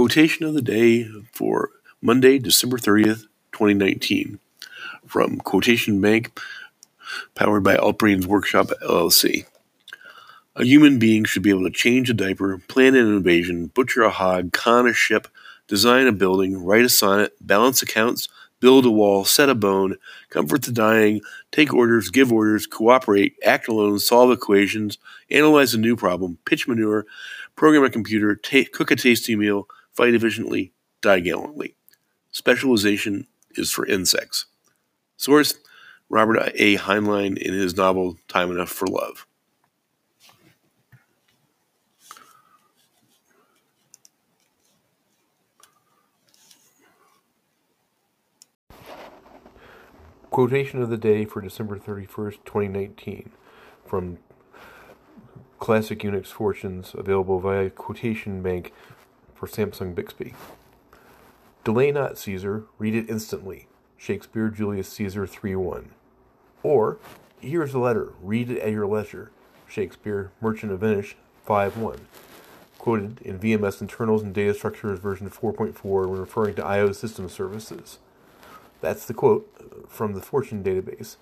Quotation of the day for Monday, December 30th, 2019, from Quotation Bank, powered by Altbrains Workshop LLC. A human being should be able to change a diaper, plan an invasion, butcher a hog, con a ship, design a building, write a sonnet, balance accounts, build a wall, set a bone, comfort the dying, take orders, give orders, cooperate, act alone, solve equations, analyze a new problem, pitch manure, program a computer, cook a tasty meal, fight efficiently, die gallantly. Specialization is for insects. Source Robert A. Heinlein in his novel Time Enough for Love. Quotation of the day for December 31st, 2019, from Classic Unix Fortunes, available via Quotation Bank for Samsung Bixby. Delay not Caesar, read it instantly. Shakespeare, Julius Caesar 3 1. Or, here's a letter, read it at your leisure. Shakespeare, Merchant of Venice 5 1. Quoted in VMS Internals and Data Structures version 4.4 when referring to IO system services. That's the quote from the Fortune database.